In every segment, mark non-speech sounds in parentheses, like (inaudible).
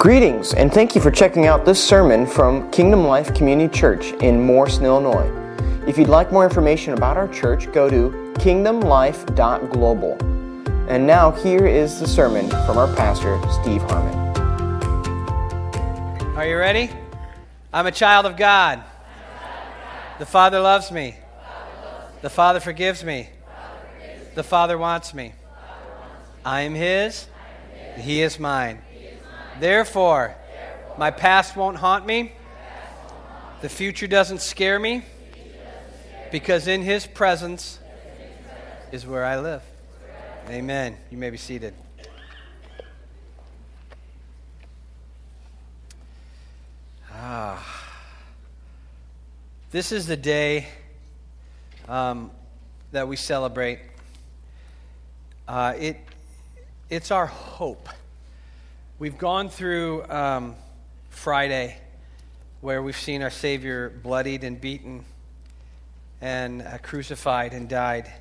Greetings, and thank you for checking out this sermon from Kingdom Life Community Church in Morrison, Illinois. If you'd like more information about our church, go to kingdomlife.global. And now, here is the sermon from our pastor, Steve Harmon. Are you ready? I'm a child of God. The Father loves me. The Father forgives me. The Father wants me. I am His. He is mine. Therefore, my past won't haunt me. The future doesn't scare me because in His presence is where I live. Amen. You may be seated. Ah. This is the day um, that we celebrate. Uh, it, it's our hope. We've gone through um, Friday where we've seen our Savior bloodied and beaten and uh, crucified and died.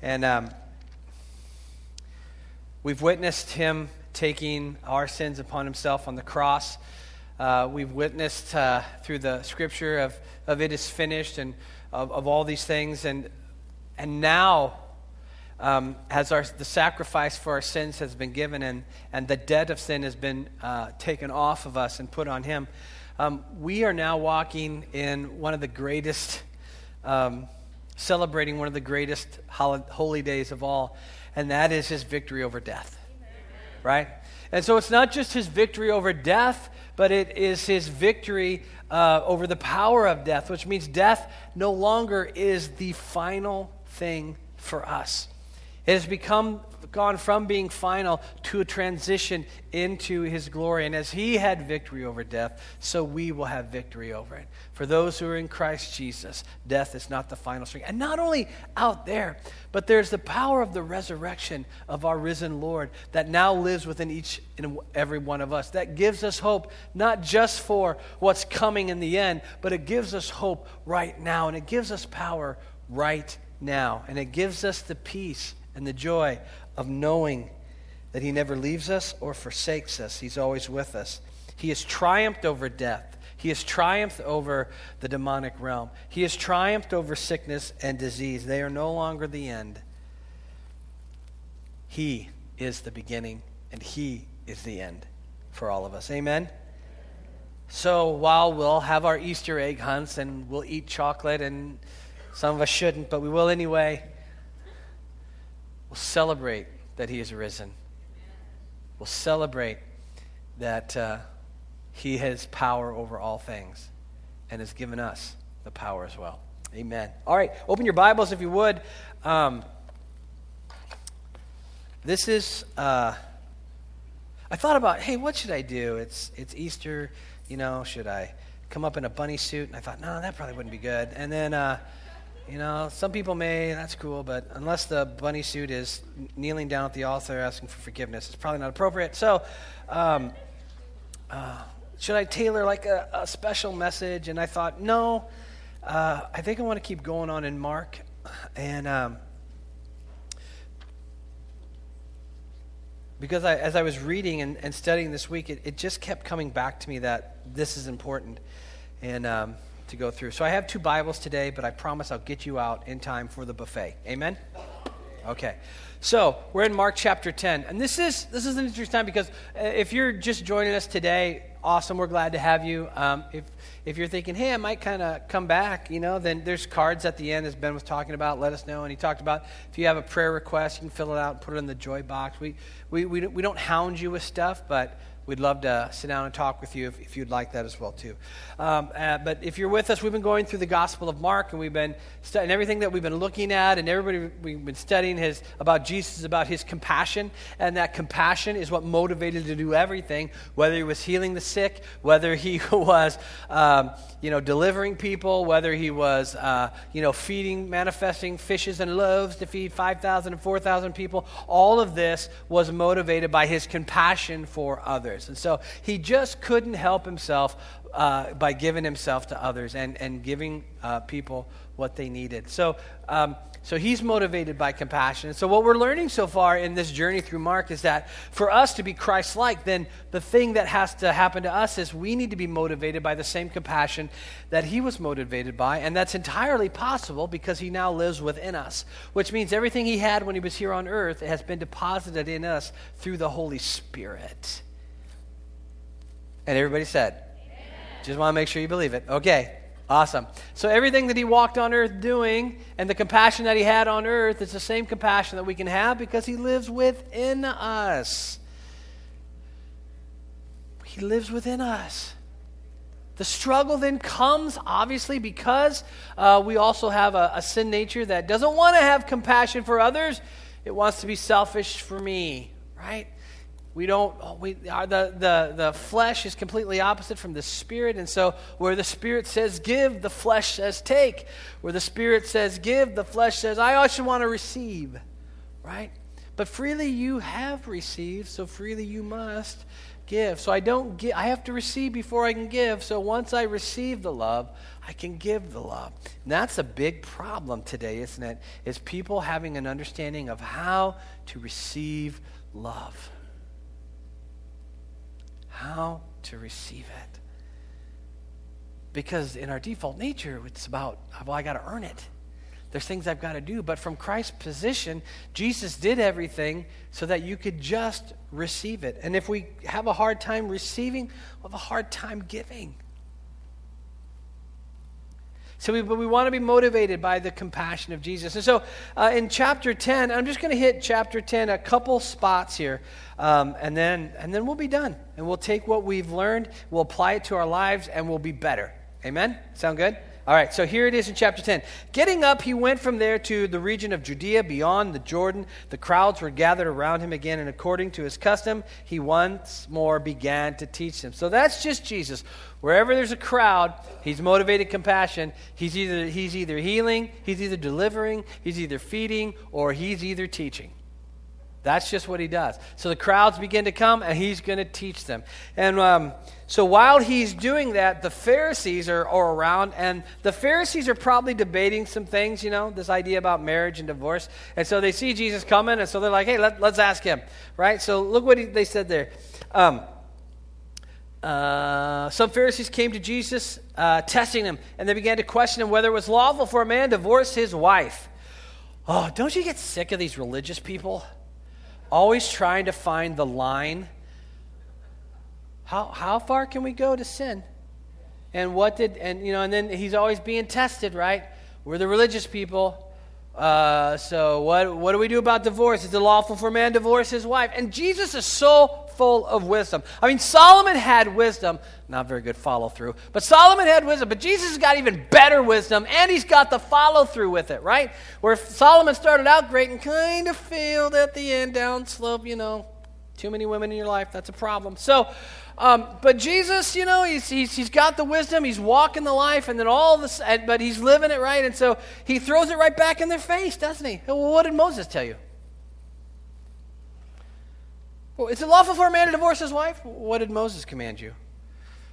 And um, we've witnessed him taking our sins upon himself on the cross. Uh, we've witnessed uh, through the scripture of, of it is finished and of, of all these things. And, and now, um, as our, the sacrifice for our sins has been given and, and the debt of sin has been uh, taken off of us and put on him, um, we are now walking in one of the greatest, um, celebrating one of the greatest holy days of all, and that is his victory over death. Right? And so it's not just his victory over death, but it is his victory uh, over the power of death, which means death no longer is the final thing for us. It has become gone from being final to a transition into his glory. And as he had victory over death, so we will have victory over it. For those who are in Christ Jesus, death is not the final string. And not only out there, but there's the power of the resurrection of our risen Lord that now lives within each and every one of us. That gives us hope, not just for what's coming in the end, but it gives us hope right now. And it gives us power right now. And it gives us the peace and the joy of knowing that He never leaves us or forsakes us. He's always with us. He has triumphed over death. He has triumphed over the demonic realm. He has triumphed over sickness and disease. They are no longer the end. He is the beginning, and He is the end for all of us. Amen? So while we'll have our Easter egg hunts and we'll eat chocolate, and some of us shouldn't, but we will anyway. We'll celebrate that he is risen. We'll celebrate that uh, he has power over all things and has given us the power as well. Amen. All right, open your Bibles if you would. Um, this is, uh, I thought about, hey, what should I do? It's, it's Easter, you know, should I come up in a bunny suit? And I thought, no, that probably wouldn't be good. And then, uh, you know, some people may, that's cool, but unless the bunny suit is kneeling down at the altar asking for forgiveness, it's probably not appropriate. So, um, uh, should I tailor like a, a, special message? And I thought, no, uh, I think I want to keep going on in Mark. And um, because I, as I was reading and, and studying this week, it, it, just kept coming back to me that this is important. And. Um, to go through. So I have two Bibles today, but I promise I'll get you out in time for the buffet. Amen? Okay. So we're in Mark chapter 10. And this is, this is an interesting time because uh, if you're just joining us today, awesome. We're glad to have you. Um, if, if you're thinking, hey, I might kind of come back, you know, then there's cards at the end, as Ben was talking about. Let us know. And he talked about if you have a prayer request, you can fill it out and put it in the joy box. We, we, we, we don't hound you with stuff, but We'd love to sit down and talk with you if, if you'd like that as well too. Um, uh, but if you're with us, we've been going through the Gospel of Mark, and we've been studying everything that we've been looking at, and everybody we've been studying his about Jesus, about his compassion, and that compassion is what motivated to do everything. Whether he was healing the sick, whether he (laughs) was um, you know delivering people, whether he was uh, you know feeding, manifesting fishes and loaves to feed five thousand and four thousand people, all of this was motivated by his compassion for others. Others. And so he just couldn't help himself uh, by giving himself to others and, and giving uh, people what they needed. So, um, so he's motivated by compassion. And so what we're learning so far in this journey through Mark is that for us to be Christ-like, then the thing that has to happen to us is we need to be motivated by the same compassion that he was motivated by, and that's entirely possible because he now lives within us, which means everything he had when he was here on earth has been deposited in us through the Holy Spirit. And everybody said, Amen. just want to make sure you believe it. Okay. Awesome. So, everything that he walked on earth doing and the compassion that he had on earth is the same compassion that we can have because he lives within us. He lives within us. The struggle then comes, obviously, because uh, we also have a, a sin nature that doesn't want to have compassion for others. It wants to be selfish for me, right? We don't, oh, we, the, the, the flesh is completely opposite from the spirit. And so, where the spirit says give, the flesh says take. Where the spirit says give, the flesh says I also want to receive. Right? But freely you have received, so freely you must give. So I don't give, I have to receive before I can give. So once I receive the love, I can give the love. And that's a big problem today, isn't it? Is people having an understanding of how to receive love how to receive it. Because in our default nature, it's about, well, I got to earn it. There's things I've got to do. But from Christ's position, Jesus did everything so that you could just receive it. And if we have a hard time receiving, we'll have a hard time giving. So we, but we want to be motivated by the compassion of Jesus. And so uh, in chapter 10, I'm just going to hit chapter 10 a couple spots here, um, and, then, and then we'll be done. And we'll take what we've learned, we'll apply it to our lives, and we'll be better. Amen? Sound good? All right, so here it is in chapter 10. Getting up, he went from there to the region of Judea beyond the Jordan. The crowds were gathered around him again, and according to his custom, he once more began to teach them. So that's just Jesus. Wherever there's a crowd, he's motivated compassion. He's either, he's either healing, he's either delivering, he's either feeding, or he's either teaching. That's just what he does. So the crowds begin to come, and he's going to teach them. And um, so while he's doing that, the Pharisees are, are around, and the Pharisees are probably debating some things, you know, this idea about marriage and divorce. And so they see Jesus coming, and so they're like, hey, let, us ask him, right? So look what he, they said there. Um, uh, some Pharisees came to Jesus, uh, testing him, and they began to question him whether it was lawful for a man to divorce his wife. Oh, don't you get sick of these religious people? Always trying to find the line. How, how far can we go to sin? And what did, and you know, and then he's always being tested, right? We're the religious people. Uh, so what, what do we do about divorce? Is it lawful for a man to divorce his wife? And Jesus is so full of wisdom. I mean, Solomon had wisdom, not very good follow through, but Solomon had wisdom. But Jesus has got even better wisdom, and he's got the follow through with it, right? Where Solomon started out great and kind of failed at the end, down slope, you know, too many women in your life, that's a problem. So, um, but Jesus, you know, he's, he's, he's got the wisdom, he's walking the life, and then all this, but he's living it right, and so he throws it right back in their face, doesn't he? Well, what did Moses tell you? Well, is it lawful for a man to divorce his wife? What did Moses command you?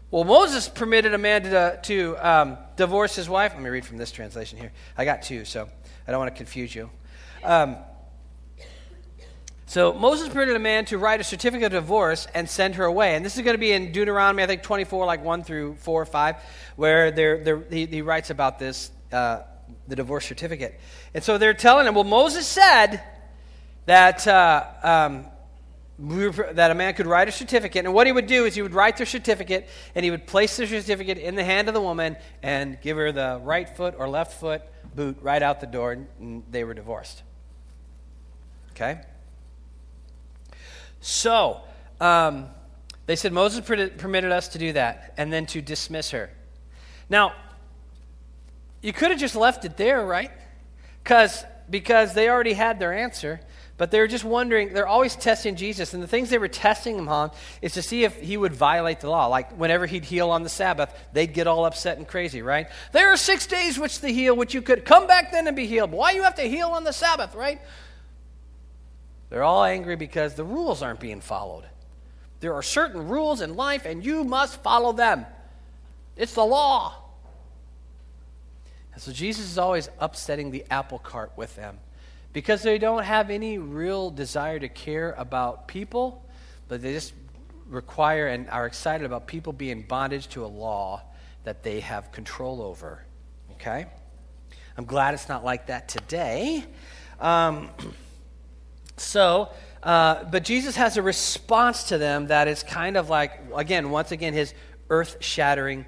Well, Moses permitted a man to, to um, divorce his wife. Let me read from this translation here. I got two, so I don't want to confuse you. Um, so Moses permitted a man to write a certificate of divorce and send her away. And this is going to be in Deuteronomy, I think 24, like 1 through 4 or 5, where they're, they're, he, he, writes about this, uh, the divorce certificate. And so they're telling him, well, Moses said that uh, um, that a man could write a certificate. And what he would do is he would write the certificate and he would place the certificate in the hand of the woman and give her the right foot or left foot boot right out the door, and they were divorced. Okay? So, um, they said Moses permitted us to do that and then to dismiss her. Now, you could have just left it there, right? Because because they already had their answer. But they're just wondering, they're always testing Jesus. And the things they were testing him on is to see if he would violate the law. Like whenever he'd heal on the Sabbath, they'd get all upset and crazy, right? There are six days which to heal, which you could come back then and be healed. Why you have to heal on the Sabbath, right? They're all angry because the rules aren't being followed. There are certain rules in life, and you must follow them. It's the law. And so Jesus is always upsetting the apple cart with them because they don't have any real desire to care about people, but they just require and are excited about people being bondage to a law that they have control over. Okay? I'm glad it's not like that today. Um, so, uh, but Jesus has a response to them that is kind of like, again, once again, his earth shattering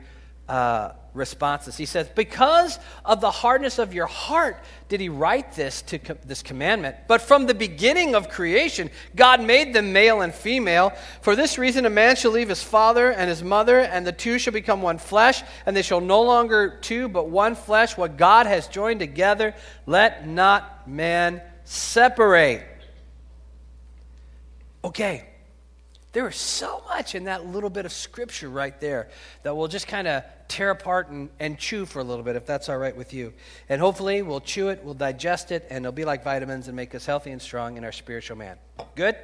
uh, responses. He says, Because of the hardness of your heart did he write this to co- this commandment. But from the beginning of creation, God made them male and female. For this reason, a man shall leave his father and his mother, and the two shall become one flesh, and they shall no longer two, but one flesh. What God has joined together, let not man separate. Okay. There is so much in that little bit of scripture right there that we'll just kind of tear apart and, and chew for a little bit, if that's all right with you. And hopefully, we'll chew it, we'll digest it, and it'll be like vitamins and make us healthy and strong in our spiritual man. Good?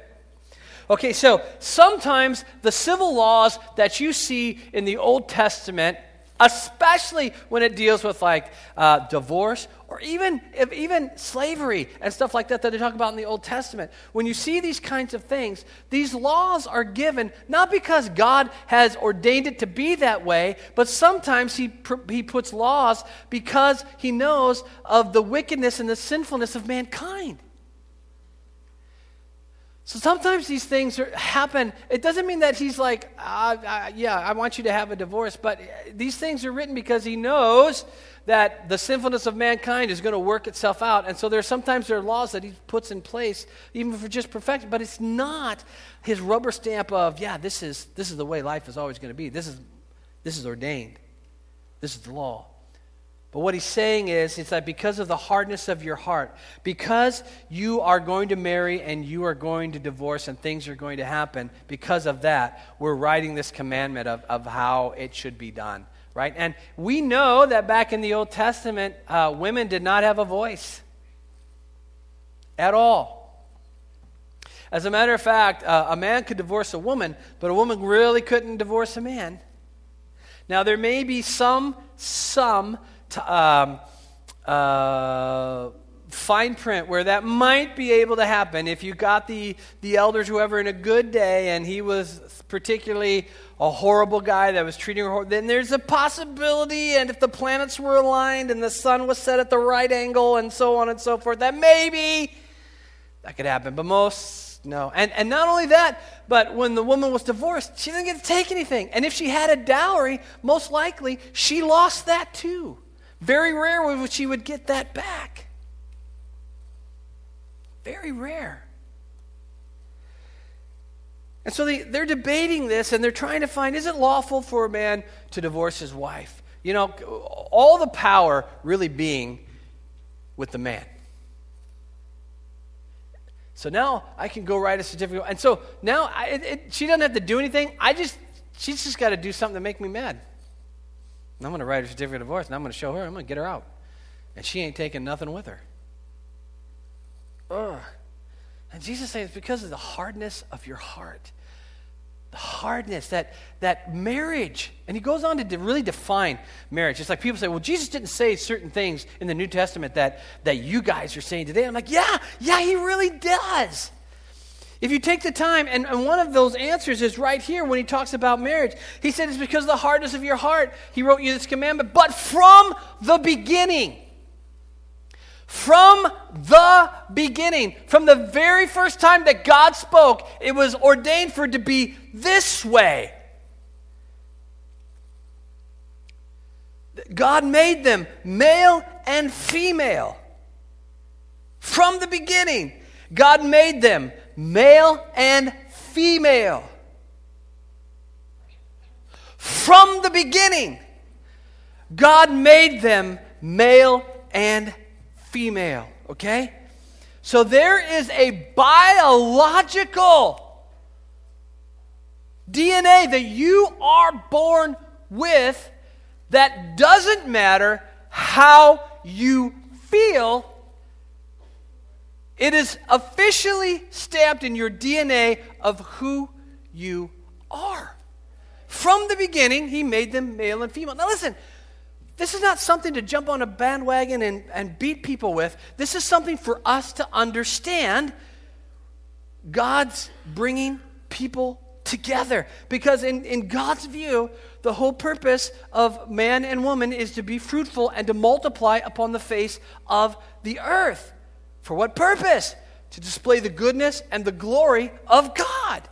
Okay, so sometimes the civil laws that you see in the Old Testament especially when it deals with like uh, divorce or even if even slavery and stuff like that that they talk about in the old testament. When you see these kinds of things these laws are given not because god has ordained it to be that way but sometimes he, he puts laws because he knows of the wickedness and the sinfulness of mankind so sometimes these things are, happen. It doesn't mean that he's like, uh, uh, yeah, I want you to have a divorce. But these things are written because he knows that the sinfulness of mankind is going to work itself out. And so there's sometimes there are laws that he puts in place, even for just perfection. But it's not his rubber stamp of, yeah, this is, this is the way life is always going to be. This is, this is ordained. This is the law. But what he's saying is, it's that because of the hardness of your heart, because you are going to marry and you are going to divorce and things are going to happen, because of that, we're writing this commandment of, of how it should be done, right? And we know that back in the Old Testament, uh, women did not have a voice at all. As a matter of fact, uh, a man could divorce a woman, but a woman really couldn't divorce a man. Now, there may be some, some, um, uh, fine print where that might be able to happen if you got the, the elders, whoever, in a good day and he was particularly a horrible guy that was treating her, then there's a possibility, and if the planets were aligned and the sun was set at the right angle and so on and so forth, that maybe that could happen. But most, no. And, and not only that, but when the woman was divorced, she didn't get to take anything. And if she had a dowry, most likely she lost that too. Very rare would she would get that back. Very rare. And so they, they're debating this and they're trying to find is it lawful for a man to divorce his wife? You know, all the power really being with the man. So now I can go write a certificate. And so now I, it, she doesn't have to do anything. I just, she's just got to do something to make me mad. I'm going to write a certificate of divorce and I'm going to show her. I'm going to get her out. And she ain't taking nothing with her. Ugh. And Jesus says, because of the hardness of your heart. The hardness, that, that marriage. And he goes on to de- really define marriage. It's like people say, well, Jesus didn't say certain things in the New Testament that, that you guys are saying today. I'm like, yeah, yeah, he really does. If you take the time, and, and, one of those answers is right here when he talks about marriage. He said, It's because of the hardness of your heart. He wrote you this commandment, but from the beginning. From the beginning, from the very first time that God spoke, it was ordained for it to be this way. God made them male and female. From the beginning, God made them male and female. From the beginning, God made them male and female, okay? So there is a biological DNA that you are born with that doesn't matter how you feel it is officially stamped in your DNA of who you are. From the beginning, he made them male and female. Now, listen, this is not something to jump on a bandwagon and, and beat people with. This is something for us to understand God's bringing people together. Because in, in God's view, the whole purpose of man and woman is to be fruitful and to multiply upon the face of the earth. For what purpose? To display the goodness and the glory of God.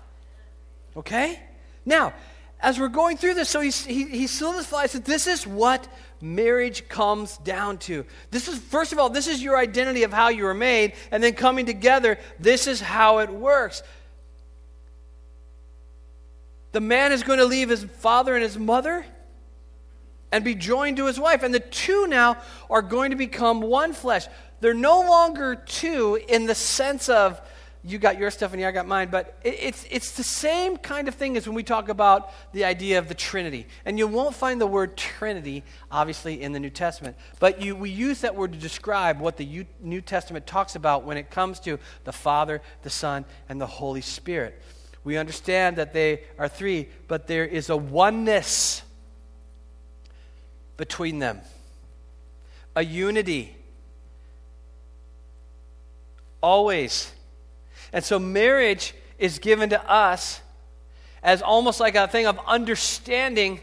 Okay? Now, as we're going through this, so he, he, he solidifies that this is what marriage comes down to. This is, first of all, this is your identity of how you were made, and then coming together, this is how it works. The man is going to leave his father and his mother and be joined to his wife, and the two now are going to become one flesh. They're no longer two in the sense of you got your stuff and I got mine. But it, it's, it's the same kind of thing as when we talk about the idea of the Trinity. And you won't find the word Trinity, obviously, in the New Testament. But you, we use that word to describe what the New Testament talks about when it comes to the Father, the Son, and the Holy Spirit. We understand that they are three, but there is a oneness between them, a unity. Always and so marriage is given to us as almost like a thing of understanding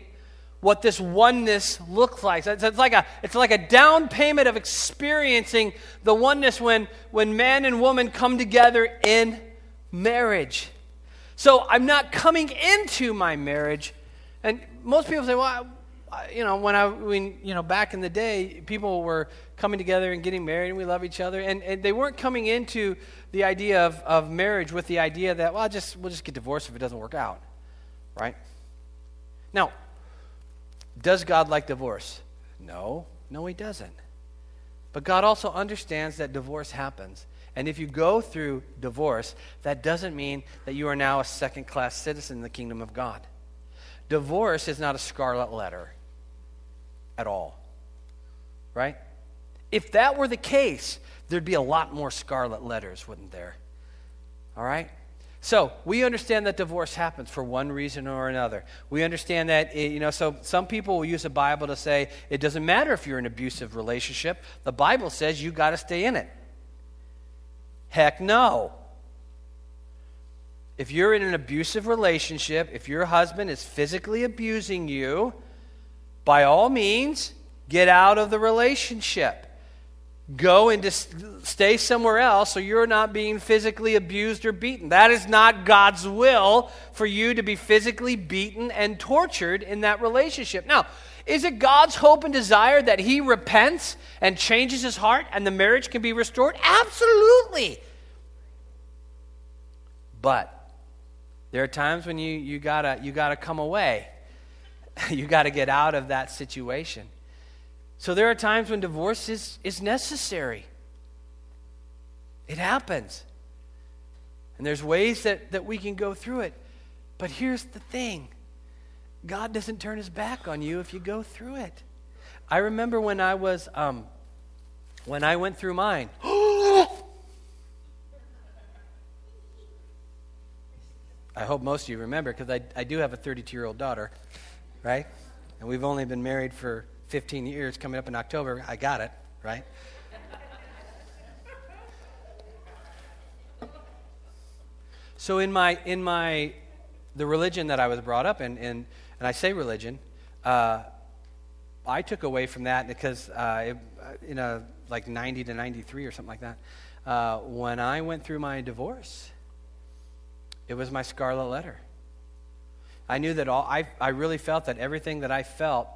what this oneness looks like. It's, it's, like a, it's like a down payment of experiencing the oneness when, when man and woman come together in marriage. So I'm not coming into my marriage, and most people say, well, you know, when I, when, you know, back in the day, people were coming together and getting married and we love each other. And, and they weren't coming into the idea of, of marriage with the idea that, well, just, we'll just get divorced if it doesn't work out. Right? Now, does God like divorce? No. No, he doesn't. But God also understands that divorce happens. And if you go through divorce, that doesn't mean that you are now a second class citizen in the kingdom of God. Divorce is not a scarlet letter at all. Right? If that were the case, there'd be a lot more scarlet letters, wouldn't there? All right? So we understand that divorce happens for one reason or another. We understand that, it, you know, so some people will use the Bible to say it doesn't matter if you're in an abusive relationship. The Bible says you got to stay in it. Heck no. If you're in an abusive relationship, if your husband is physically abusing you, by all means, get out of the relationship go and just stay somewhere else so you're not being physically abused or beaten. That is not God's will for you to be physically beaten and tortured in that relationship. Now, is it God's hope and desire that he repents and changes his heart and the marriage can be restored? Absolutely. But there are times when you, you gotta you gotta come away. (laughs) you gotta get out of that situation. So there are times when divorce is, is necessary. It happens. And there's ways that, that we can go through it. But here's the thing God doesn't turn his back on you if you go through it. I remember when I was, um, when I went through mine. (gasps) I hope most of you remember because I, I do have a 32 year old daughter, right? And we've only been married for 15 years coming up in October. I got it, right? so in my in my the religion that I was brought up in, in and I say religion, uh, I took away from that because uh, it, in a like 90 to 93 or something like that. Uh, when I went through my divorce, it was my scarlet letter. I knew that all I, I really felt that everything that I felt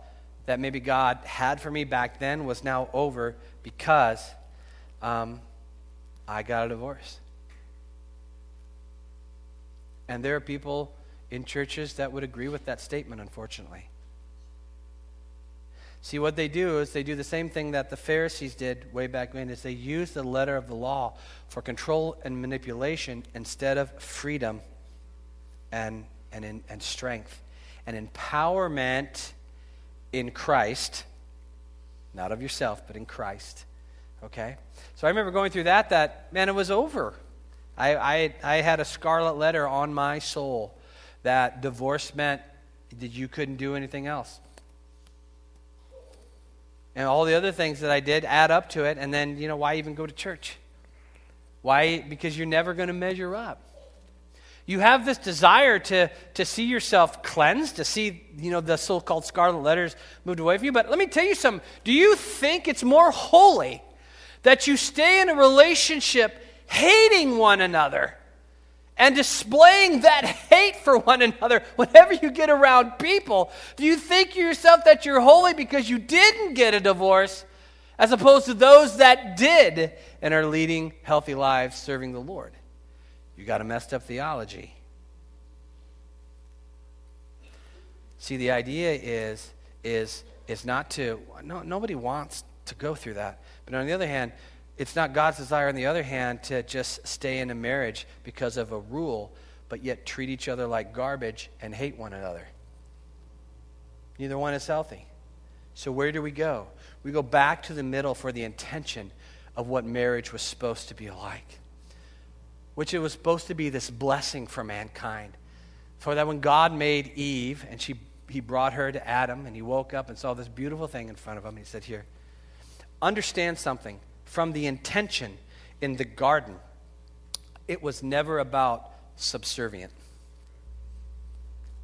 that maybe God had for me back then was now over because um, I got a divorce. And there are people in churches that would agree with that statement, unfortunately. See, what they do is they do the same thing that the Pharisees did way back when, is they use the letter of the law for control and manipulation instead of freedom and, and, and strength and empowerment in Christ, not of yourself, but in Christ. Okay? So I remember going through that, that, man, it was over. I, I, I had a scarlet letter on my soul that divorce meant that you couldn't do anything else. And all the other things that I did add up to it, and then, you know, why even go to church? Why? Because you're never going to measure up. You have this desire to, to see yourself cleansed, to see, you know, the so-called scarlet letters moved away from you. But let me tell you something. Do you think it's more holy that you stay in a relationship hating one another and displaying that hate for one another whenever you get around people, do you think yourself that you're holy because you didn't get a divorce as opposed to those that did and are leading healthy lives serving the Lord? You got a messed up theology. See, the idea is is is not to no, nobody wants to go through that. But on the other hand, it's not God's desire, on the other hand, to just stay in a marriage because of a rule, but yet treat each other like garbage and hate one another. Neither one is healthy. So, where do we go? We go back to the middle for the intention of what marriage was supposed to be like, which it was supposed to be this blessing for mankind. For that when God made Eve and she, he brought her to Adam and he woke up and saw this beautiful thing in front of him, and he said, Here, understand something from the intention in the garden, it was never about subservient,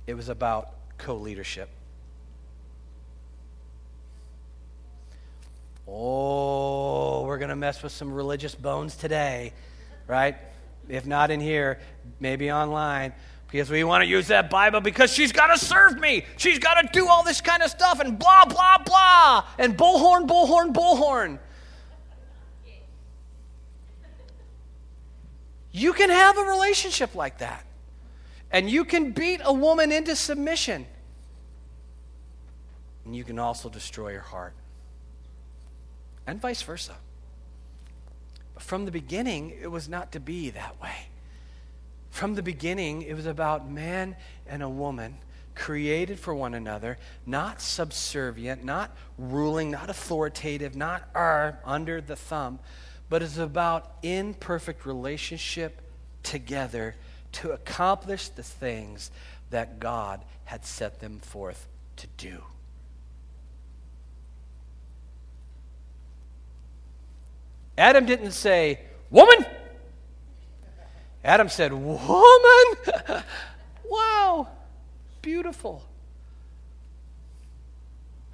it was about co leadership. Oh, we're going to mess with some religious bones today, right? If not in here, maybe online. Because we want to use that Bible because she's got to serve me. She's got to do all this kind of stuff and blah, blah, blah. And bullhorn, bullhorn, bullhorn. You can have a relationship like that. And you can beat a woman into submission. And you can also destroy her heart. And vice versa. From the beginning, it was not to be that way. From the beginning, it was about man and a woman created for one another, not subservient, not ruling, not authoritative, not uh, under the thumb, but it's about in perfect relationship together to accomplish the things that God had set them forth to do. Adam didn't say, Woman! Adam said, Woman! (laughs) wow! Beautiful.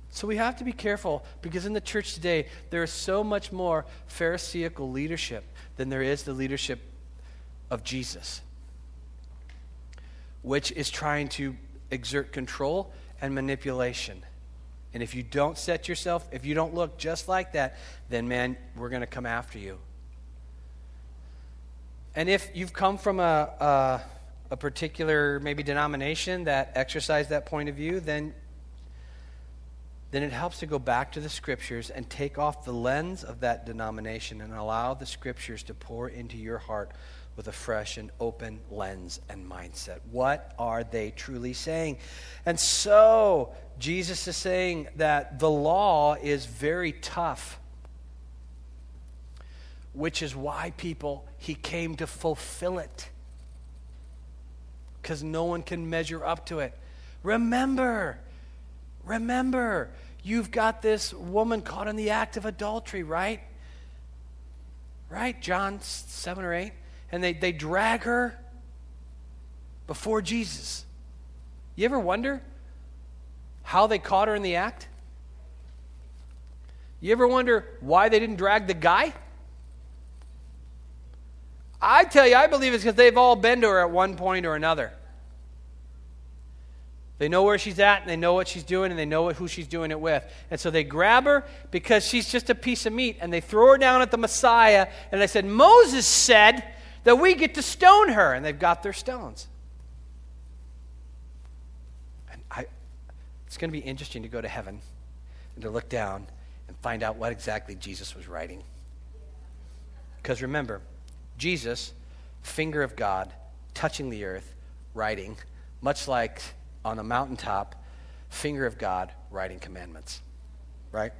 So we have to be careful because in the church today, there is so much more Pharisaical leadership than there is the leadership of Jesus, which is trying to exert control and manipulation. And if you don't set yourself, if you don't look just like that, then man, we're going to come after you. And if you've come from a, a, a particular maybe denomination that exercise that point of view, then then it helps to go back to the scriptures and take off the lens of that denomination and allow the scriptures to pour into your heart with a fresh and open lens and mindset. What are they truly saying? And so, Jesus is saying that the law is very tough, which is why people, he came to fulfill it. Because no one can measure up to it. Remember, Remember, you've got this woman caught in the act of adultery, right? Right? John 7 or 8. And they, they drag her before Jesus. You ever wonder how they caught her in the act? You ever wonder why they didn't drag the guy? I tell you, I believe it's because they've all been to her at one point or another. They know where she's at and they know what she's doing and they know who she's doing it with. And so they grab her because she's just a piece of meat and they throw her down at the Messiah. And they said, Moses said that we get to stone her. And they've got their stones. And I, it's going to be interesting to go to heaven and to look down and find out what exactly Jesus was writing. Because remember, Jesus, finger of God, touching the earth, writing, much like on a mountaintop, finger of God, writing commandments. Right?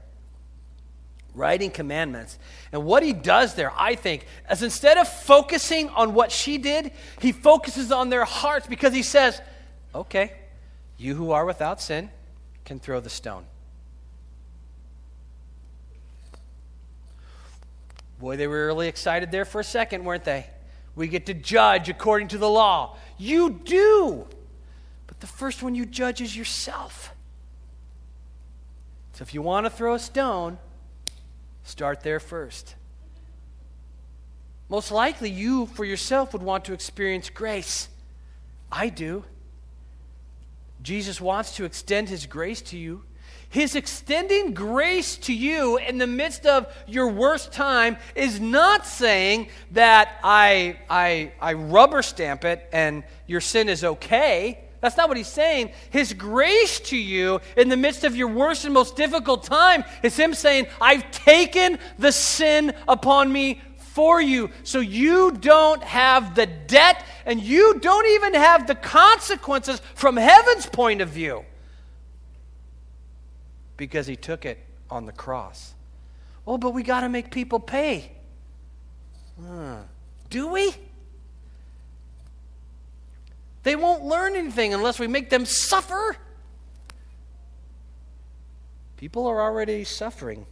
Writing commandments. And what he does there, I think, is instead of focusing on what she did, he focuses on their hearts because he says, Okay, you who are without sin can throw the stone. Boy, they were really excited there for a second, weren't they? We get to judge according to the law. You do. But the first one you judge is yourself. So if you want to throw a stone, start there first. Most likely, you for yourself would want to experience grace. I do. Jesus wants to extend his grace to you. His extending grace to you in the midst of your worst time is not saying that I, I, I rubber stamp it and your sin is okay. That's not what he's saying. His grace to you in the midst of your worst and most difficult time is him saying, I've taken the sin upon me for you so you don't have the debt and you don't even have the consequences from heaven's point of view because he took it on the cross. Oh, but we got to make people pay. Huh. Do we? They won't learn anything unless we make them suffer. People are already suffering.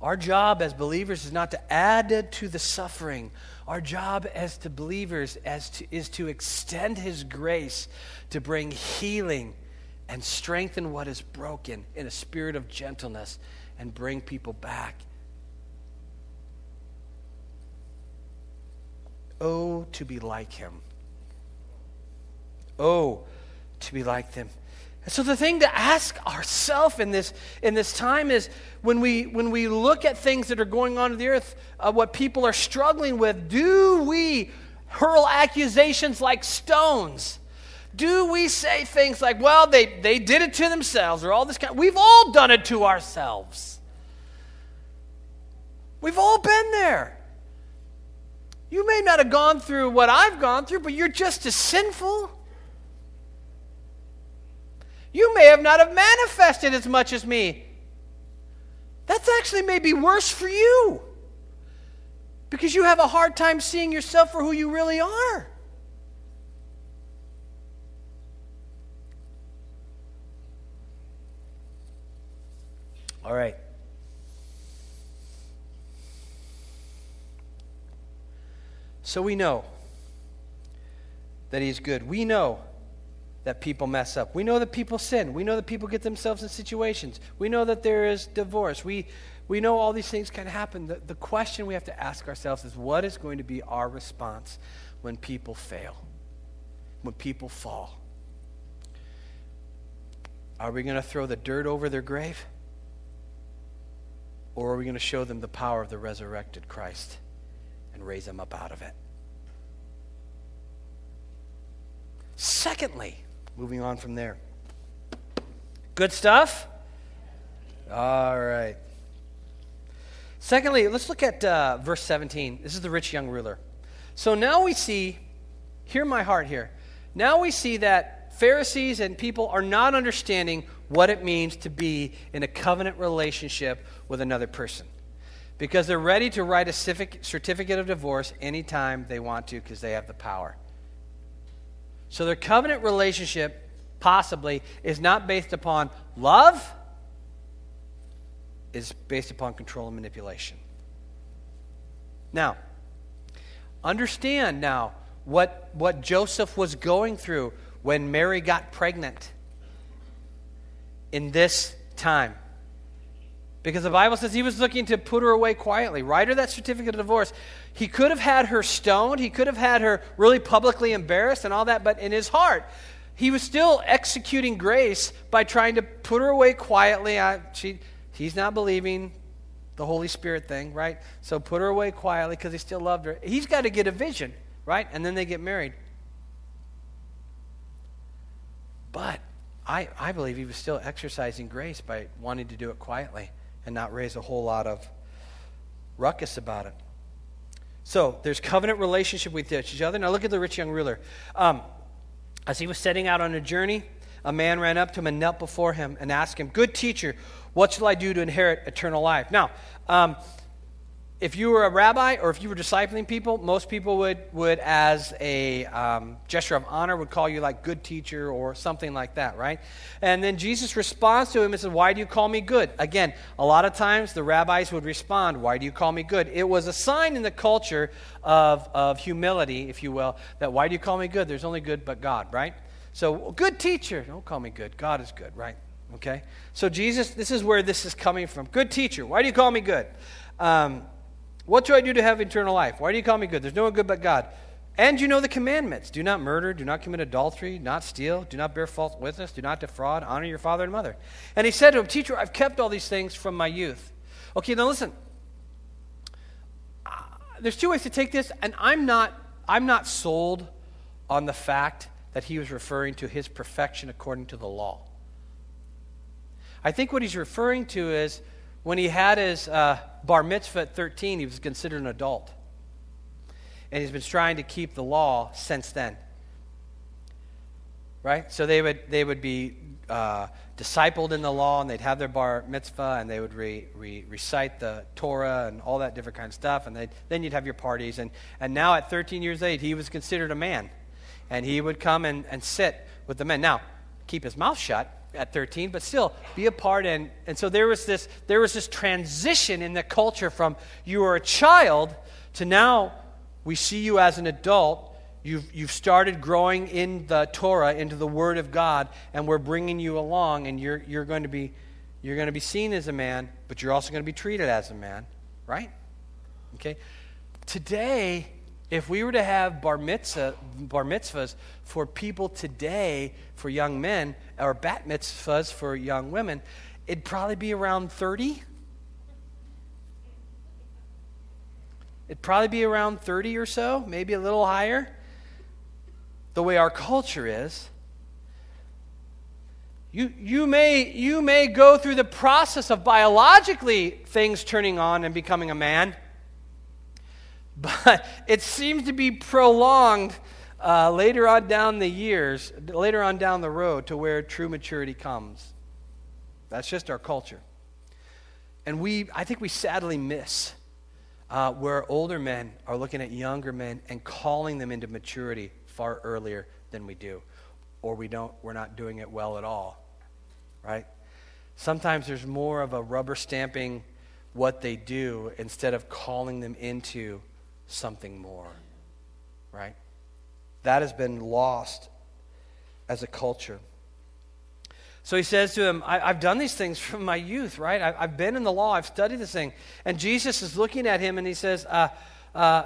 Our job as believers is not to add to the suffering. Our job as to believers as to, is to extend His grace to bring healing and strengthen what is broken in a spirit of gentleness and bring people back. Oh, to be like Him. Oh, to be like them. And So the thing to ask ourselves in this in this time is when we when we look at things that are going on in the earth, uh, what people are struggling with, do we hurl accusations like stones? Do we say things like, "Well, they they did it to themselves," or all this kind? We've all done it to ourselves. We've all been there. You may not have gone through what I've gone through, but you're just as sinful. You may have not have manifested as much as me. That's actually maybe worse for you because you have a hard time seeing yourself for who you really are. All right. So we know that he's good. We know that people mess up. We know that people sin. We know that people get themselves in situations. We know that there is divorce. We, we know all these things can happen. The, the question we have to ask ourselves is what is going to be our response when people fail, when people fall? Are we going to throw the dirt over their grave? Or are we going to show them the power of the resurrected Christ and raise them up out of it? Secondly, Moving on from there. Good stuff? All right. Secondly, let's look at uh, verse 17. This is the rich young ruler. So now we see, hear my heart here. Now we see that Pharisees and people are not understanding what it means to be in a covenant relationship with another person. Because they're ready to write a certificate of divorce anytime they want to because they have the power. So their covenant relationship, possibly, is not based upon love, is based upon control and manipulation. Now, understand now what, what Joseph was going through when Mary got pregnant in this time. Because the Bible says he was looking to put her away quietly. Write her that certificate of divorce. He could have had her stoned. He could have had her really publicly embarrassed and all that. But in his heart, he was still executing grace by trying to put her away quietly. I, she, he's not believing the Holy Spirit thing, right? So put her away quietly because he still loved her. He's got to get a vision, right? And then they get married. But I, I believe he was still exercising grace by wanting to do it quietly and not raise a whole lot of ruckus about it. So there's covenant relationship with each other. Now look at the rich young ruler. Um, as he was setting out on a journey, a man ran up to him and knelt before him and asked him, Good teacher, what shall I do to inherit eternal life? Now, um, if you were a rabbi or if you were discipling people, most people would, would as a um, gesture of honor, would call you like good teacher or something like that, right? And then Jesus responds to him and says, Why do you call me good? Again, a lot of times the rabbis would respond, Why do you call me good? It was a sign in the culture of, of humility, if you will, that why do you call me good? There's only good but God, right? So, good teacher, don't call me good. God is good, right? Okay? So, Jesus, this is where this is coming from. Good teacher, why do you call me good? Um, what do I do to have eternal life? Why do you call me good? There's no one good but God. And you know the commandments do not murder, do not commit adultery, not steal, do not bear false witness, do not defraud, honor your father and mother. And he said to him, Teacher, I've kept all these things from my youth. Okay, now listen. Uh, there's two ways to take this, and I'm not, I'm not sold on the fact that he was referring to his perfection according to the law. I think what he's referring to is when he had his uh, bar mitzvah at 13, he was considered an adult. And he's been trying to keep the law since then. Right? So they would, they would be uh, discipled in the law, and they'd have their bar mitzvah, and they would re, re, recite the Torah and all that different kind of stuff. And then you'd have your parties. And, and now at 13 years old, he was considered a man. And he would come and, and sit with the men. Now, keep his mouth shut at 13, but still be a part. And, and so there was, this, there was this transition in the culture from you were a child to now we see you as an adult. You've, you've started growing in the Torah, into the Word of God, and we're bringing you along, and you're, you're, going to be, you're going to be seen as a man, but you're also going to be treated as a man, right? Okay? Today, if we were to have bar, mitzvah, bar mitzvahs for people today, for young men, or bat mitzvahs for young women, it'd probably be around 30. It'd probably be around 30 or so, maybe a little higher. The way our culture is. You, you, may, you may go through the process of biologically things turning on and becoming a man (laughs) but it seems to be prolonged uh, later on down the years, later on down the road to where true maturity comes. That's just our culture. And we, I think we sadly miss uh, where older men are looking at younger men and calling them into maturity far earlier than we do. Or we don't, we're not doing it well at all, right? Sometimes there's more of a rubber stamping what they do instead of calling them into something more, right? That has been lost as a culture. So he says to him, I, have done these things from my youth, right? I, have been in the law, I've studied this thing. And Jesus is looking at him and he says, uh, uh,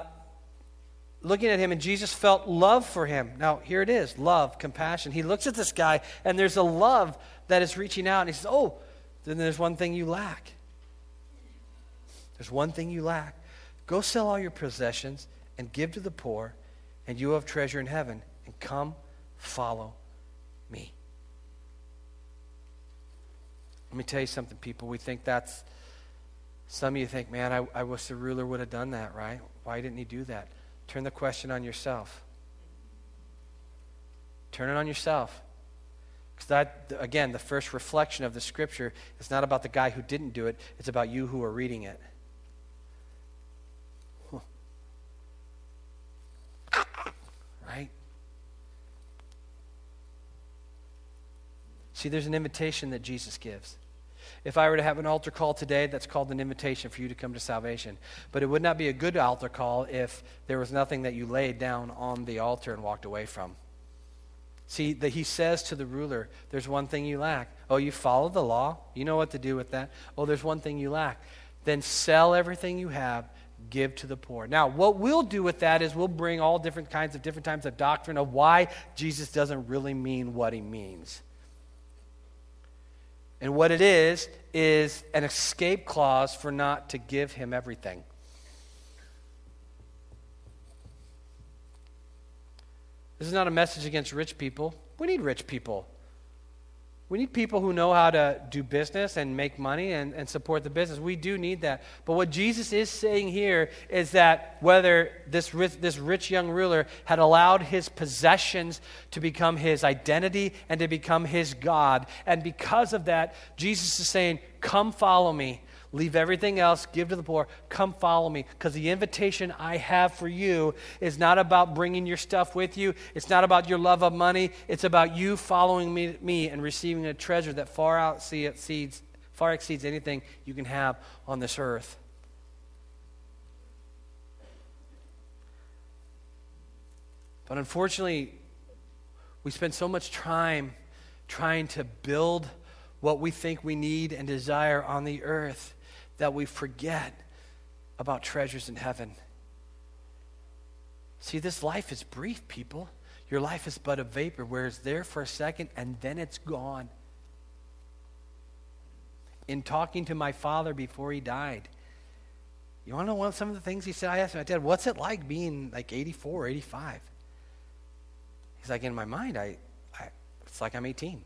looking at him, and Jesus felt love for him. Now, here it is love, compassion. He looks at this guy, and there's a love that is reaching out, and he says, Oh, then there's one thing you lack. There's one thing you lack. Go sell all your possessions and give to the poor, and you have treasure in heaven. And come, follow me. Let me tell you something, people. We think that's, some of you think, man, I, I wish the ruler would have done that, right? Why didn't he do that? Turn the question on yourself. Turn it on yourself. Because that, again, the first reflection of the scripture is not about the guy who didn't do it, it's about you who are reading it. Right? See, there's an invitation that Jesus gives. If I were to have an altar call today, that's called an invitation for you to come to salvation. But it would not be a good altar call if there was nothing that you laid down on the altar and walked away from. See, that he says to the ruler, There's one thing you lack. Oh, you follow the law? You know what to do with that? Oh, there's one thing you lack. Then sell everything you have give to the poor. Now, what we'll do with that is we'll bring all different kinds of different types of doctrine of why Jesus doesn't really mean what he means. And what it is, is an escape clause for not to give him everything. This is not a message against rich people. We need rich people. We need people who know how to do business and make money and, and support the business. We do need that. But what Jesus is saying here is that whether this rich, this rich young ruler had allowed his possessions to become his identity and to become his God, and because of that, Jesus is saying, Come follow me. Leave everything else, give to the poor, come follow me. Because the invitation I have for you is not about bringing your stuff with you, it's not about your love of money, it's about you following me, me and receiving a treasure that far exceeds, far exceeds anything you can have on this earth. But unfortunately, we spend so much time trying to build what we think we need and desire on the earth that we forget about treasures in heaven. See, this life is brief, people. Your life is but a vapor where it's there for a second and then it's gone. In talking to my father before he died, you want to know one, some of the things he said? I asked my dad, what's it like being like 84, 85? He's like, in my mind, I, I, it's like I'm 18.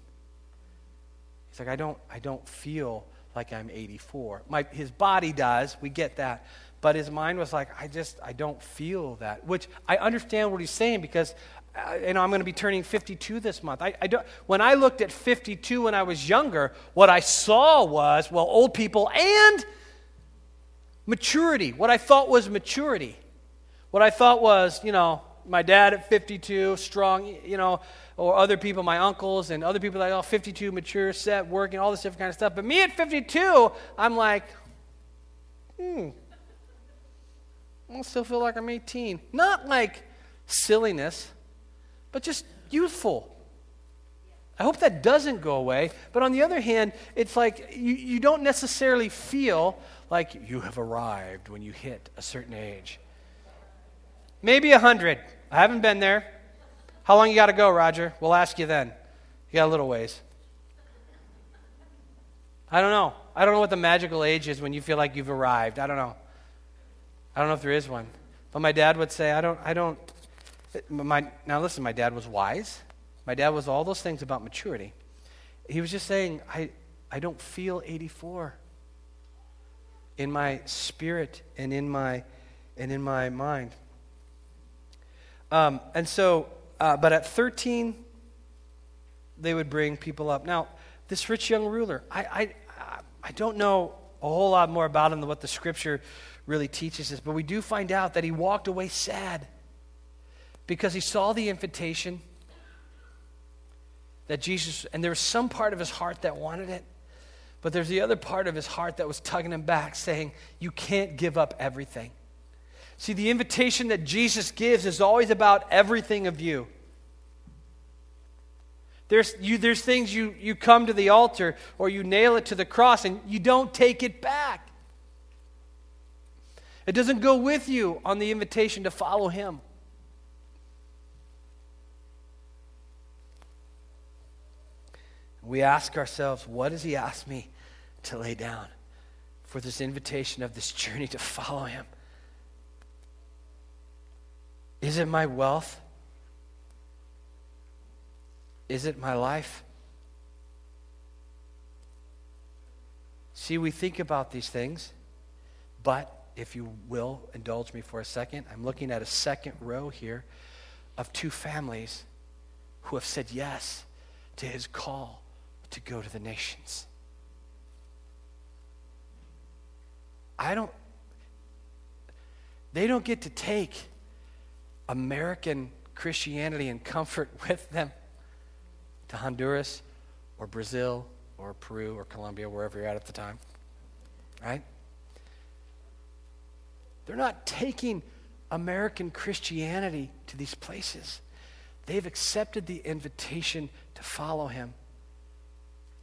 He's like, I don't, I don't feel like I'm 84. My, his body does, we get that. But his mind was like, I just, I don't feel that. Which I understand what he's saying because, uh, you know, I'm going to be turning 52 this month. I, I don't, when I looked at 52 when I was younger, what I saw was, well, old people and maturity. What I thought was maturity. What I thought was, you know, my dad at 52, strong, you know, or other people, my uncles and other people like, oh, 52, mature, set, working, all this different kind of stuff. But me at 52, I'm like, hmm, I still feel like I'm 18. Not like silliness, but just youthful. I hope that doesn't go away. But on the other hand, it's like you, you don't necessarily feel like you have arrived when you hit a certain age. Maybe 100. I haven't been there. How long you got to go, Roger? We'll ask you then. You got a little ways. I don't know. I don't know what the magical age is when you feel like you've arrived. I don't know. I don't know if there is one. But my dad would say, I don't, I don't. My, now listen, my dad was wise. My dad was all those things about maturity. He was just saying, I, I don't feel 84 in my spirit and in my, and in my mind. Um, and so uh, but at 13, they would bring people up. Now, this rich young ruler, I, I, I don't know a whole lot more about him than what the scripture really teaches us, but we do find out that he walked away sad because he saw the invitation that Jesus, and there was some part of his heart that wanted it, but there's the other part of his heart that was tugging him back, saying, You can't give up everything. See, the invitation that Jesus gives is always about everything of you. There's, you, there's things you, you come to the altar or you nail it to the cross and you don't take it back. It doesn't go with you on the invitation to follow Him. We ask ourselves, what does He ask me to lay down for this invitation of this journey to follow Him? Is it my wealth? Is it my life? See, we think about these things, but if you will indulge me for a second, I'm looking at a second row here of two families who have said yes to his call to go to the nations. I don't, they don't get to take American Christianity and comfort (laughs) with them to Honduras or Brazil or Peru or Colombia, wherever you're at at the time. Right? They're not taking American Christianity to these places. They've accepted the invitation to follow him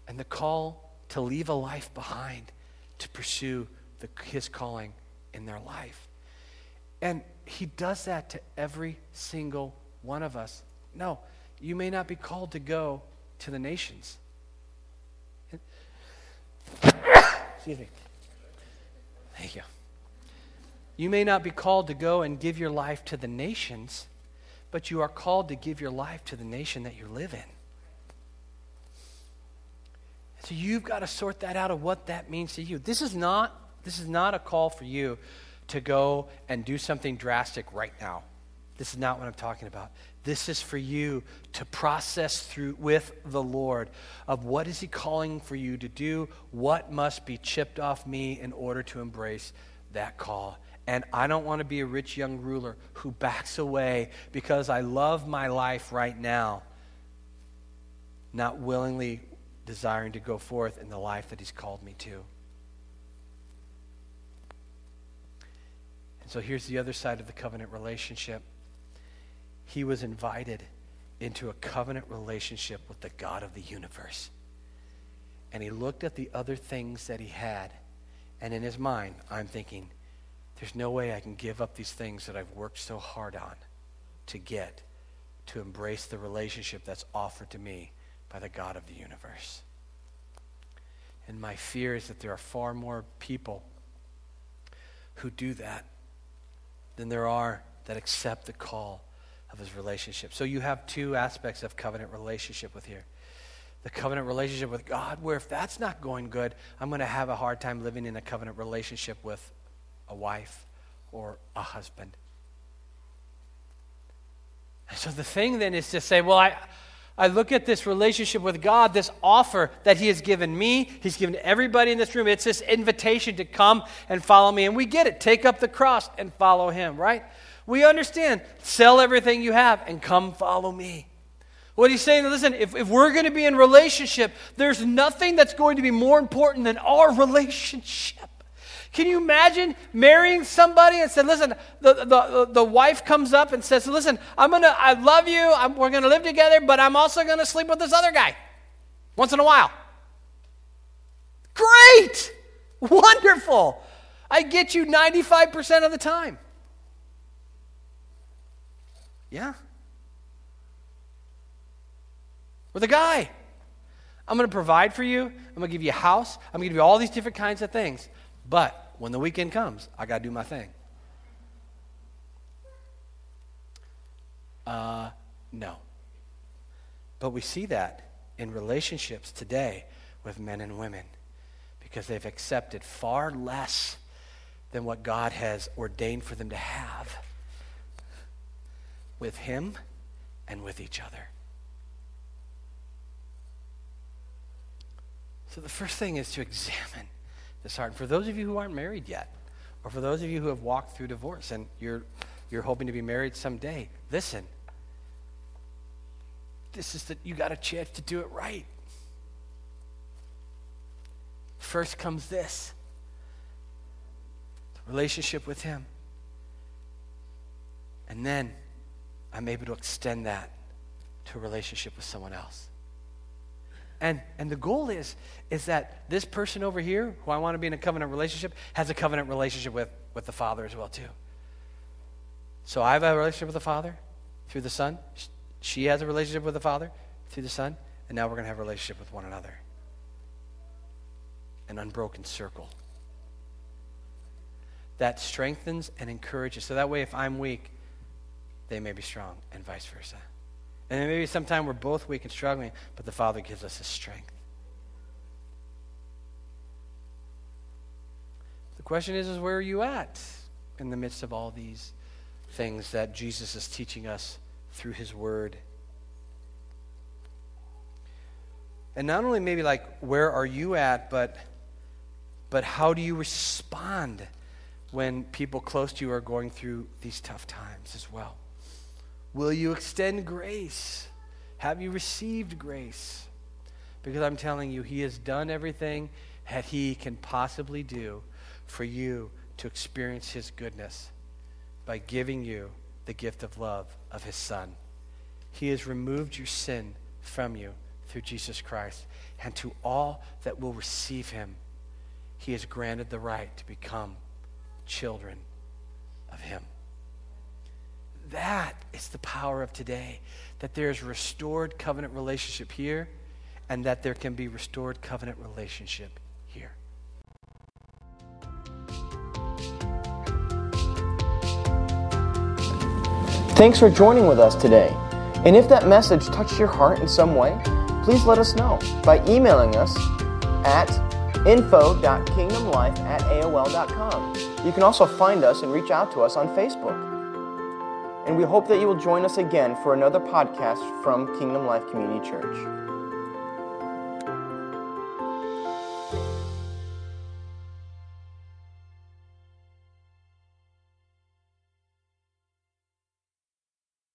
and the call to leave a life behind to pursue the, his calling in their life. And he does that to every single one of us. No, you may not be called to go to the nations. Excuse me. Thank you. You may not be called to go and give your life to the nations, but you are called to give your life to the nation that you live in. So you've got to sort that out of what that means to you. This is not this is not a call for you to go and do something drastic right now. This is not what I'm talking about. This is for you to process through with the Lord of what is he calling for you to do? What must be chipped off me in order to embrace that call? And I don't want to be a rich young ruler who backs away because I love my life right now, not willingly desiring to go forth in the life that he's called me to. And so here's the other side of the covenant relationship he was invited into a covenant relationship with the God of the universe. And he looked at the other things that he had. And in his mind, I'm thinking, there's no way I can give up these things that I've worked so hard on to get, to embrace the relationship that's offered to me by the God of the universe. And my fear is that there are far more people who do that than there are that accept the call of his relationship. So you have two aspects of covenant relationship with here. The covenant relationship with God, where if that's not going good, I'm going to have a hard time living in a covenant relationship with a wife or a husband. And so the thing then is to say, well, I, I look at this relationship with God, this offer that He has given me, He's given everybody in this room. It's this invitation to come and follow me. And we get it. Take up the cross and follow Him, right? We understand. Sell everything you have and come follow me. What he's saying, listen, if, if we're going to be in relationship, there's nothing that's going to be more important than our relationship. Can you imagine marrying somebody and said, listen, the, the, the wife comes up and says, listen, I'm to, I love you, I'm, we're to live together, but I'm also to sleep with this other guy once in a while. Great! (laughs) Wonderful! I get you 95% of the time. Yeah. With a guy. I'm going to provide for you. I'm going to give you a house. I'm going to give you all these different kinds of things. But when the weekend comes, I got to do my thing. Uh, no. But we see that in relationships today with men and women because they've accepted far less than what God has ordained for them to have with Him and with each other. So the first thing is to examine this heart. And for those of you who aren't married yet, or for those of you who have walked through divorce and you're, you're hoping to be married someday, listen. This is that you got a chance to do it right. First comes this the relationship with Him. And then I'm able to extend that to a relationship with someone else. And, and the goal is, is that this person over here, who I want to be in a covenant relationship, has a covenant relationship with, with the Father as well, too. So I have a relationship with the Father through the Son. She has a relationship with the Father through the Son. And now we're going to have a relationship with one another. An unbroken circle. That strengthens and encourages. So that way, if I'm weak, they may be strong, and vice versa. And then maybe sometime we're both weak and struggling, but the Father gives us his strength. The question is, is where are you at in the midst of all these things that Jesus is teaching us through his word? And not only maybe like where are you at, but but how do you respond when people close to you are going through these tough times as well? Will you extend grace? Have you received grace? Because I'm telling you, He has done everything that He can possibly do for you to experience His goodness by giving you the gift of love of His Son. He has removed your sin from you through Jesus Christ. And to all that will receive Him, He has granted the right to become children of Him. That is the power of today. That there is restored covenant relationship here, and that there can be restored covenant relationship here. Thanks for joining with us today. And if that message touched your heart in some way, please let us know by emailing us at info.kingdomlife at aol.com. You can also find us and reach out to us on Facebook. And we hope that you will join us again for another podcast from Kingdom Life Community Church.